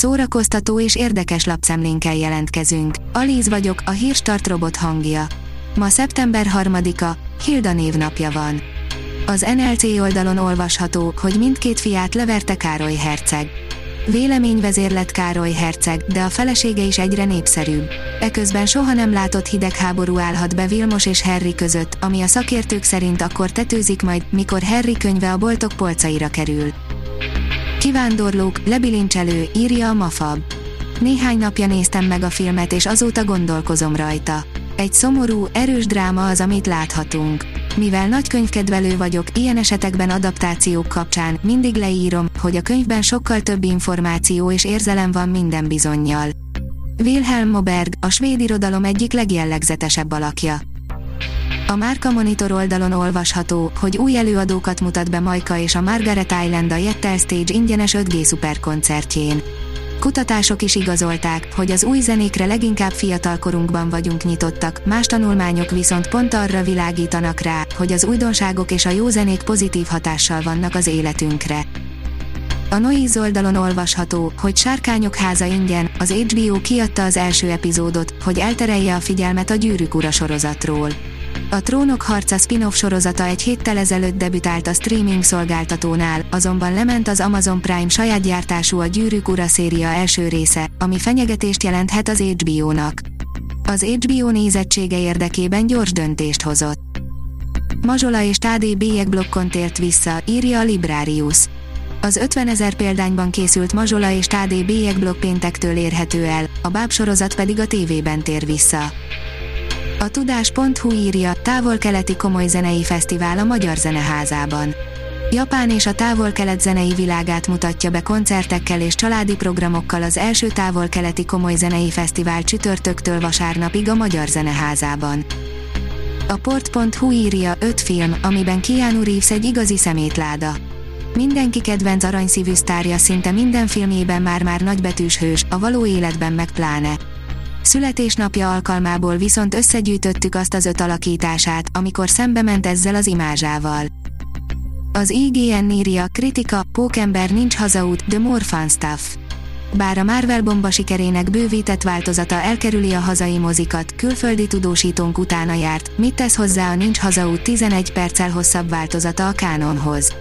szórakoztató és érdekes lapszemlénkkel jelentkezünk. Alíz vagyok, a hírstart robot hangja. Ma szeptember 3-a, Hilda névnapja van. Az NLC oldalon olvasható, hogy mindkét fiát leverte Károly herceg. Véleményvezér lett Károly herceg, de a felesége is egyre népszerűbb. Eközben soha nem látott hidegháború állhat be Vilmos és Harry között, ami a szakértők szerint akkor tetőzik majd, mikor Harry könyve a boltok polcaira kerül. Kivándorlók, lebilincselő, írja a Mafab. Néhány napja néztem meg a filmet és azóta gondolkozom rajta. Egy szomorú, erős dráma az, amit láthatunk. Mivel nagy könyvkedvelő vagyok, ilyen esetekben adaptációk kapcsán mindig leírom, hogy a könyvben sokkal több információ és érzelem van minden bizonyjal. Wilhelm Moberg, a svéd irodalom egyik legjellegzetesebb alakja. A Márka Monitor oldalon olvasható, hogy új előadókat mutat be Majka és a Margaret Island a Jettel Stage ingyenes 5G szuperkoncertjén. Kutatások is igazolták, hogy az új zenékre leginkább fiatalkorunkban vagyunk nyitottak, más tanulmányok viszont pont arra világítanak rá, hogy az újdonságok és a jó zenék pozitív hatással vannak az életünkre. A Noiz oldalon olvasható, hogy Sárkányok háza ingyen, az HBO kiadta az első epizódot, hogy elterelje a figyelmet a Gyűrűk ura sorozatról. A Trónok harca spin-off sorozata egy héttel ezelőtt debütált a streaming szolgáltatónál, azonban lement az Amazon Prime saját gyártású a Gyűrűk ura széria első része, ami fenyegetést jelenthet az HBO-nak. Az HBO nézettsége érdekében gyors döntést hozott. Mazsola és Tádé blokkon tért vissza, írja a Librarius. Az 50 ezer példányban készült Mazsola és Tádé blokk péntektől érhető el, a bábsorozat pedig a tévében tér vissza. A tudás.hu írja, távol-keleti komoly zenei fesztivál a Magyar Zeneházában. Japán és a távol-kelet zenei világát mutatja be koncertekkel és családi programokkal az első távol-keleti komoly zenei fesztivál csütörtöktől vasárnapig a Magyar Zeneházában. A port.hu írja 5 film, amiben Keanu Reeves egy igazi szemétláda. Mindenki kedvenc aranyszívű sztárja szinte minden filmjében már-már nagybetűs hős, a való életben meg pláne. Születésnapja alkalmából viszont összegyűjtöttük azt az öt alakítását, amikor szembe ment ezzel az imázsával. Az IGN írja, kritika, Pókember nincs hazaút, The More Fun Stuff. Bár a Marvel bomba sikerének bővített változata elkerüli a hazai mozikat, külföldi tudósítónk utána járt, mit tesz hozzá a Nincs hazaút 11 perccel hosszabb változata a kánonhoz.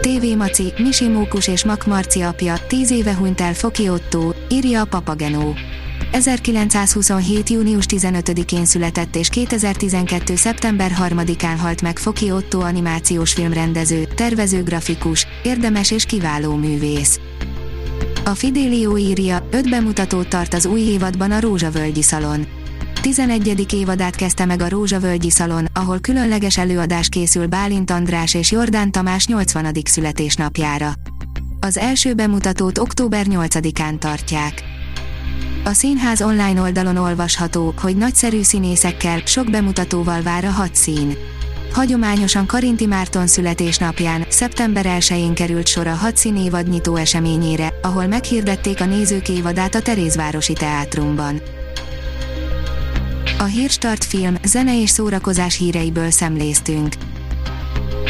TV Maci, Misi Mókus és Mak Marci apja, 10 éve hunyt el Foki Otto, írja a Papagenó. 1927. június 15-én született és 2012. szeptember 3-án halt meg Foki Otto animációs filmrendező, tervező grafikus, érdemes és kiváló művész. A Fidelio írja, öt bemutatót tart az új évadban a Rózsavölgyi Szalon. 11. évadát kezdte meg a Rózsavölgyi Szalon, ahol különleges előadás készül Bálint András és Jordán Tamás 80. születésnapjára. Az első bemutatót október 8-án tartják. A színház online oldalon olvasható, hogy nagyszerű színészekkel, sok bemutatóval vár a hat szín. Hagyományosan Karinti Márton születésnapján, szeptember 1-én került sor a hat színévad nyitó eseményére, ahol meghirdették a nézők évadát a Terézvárosi Teátrumban. A Hírstart film, zene és szórakozás híreiből szemléztünk.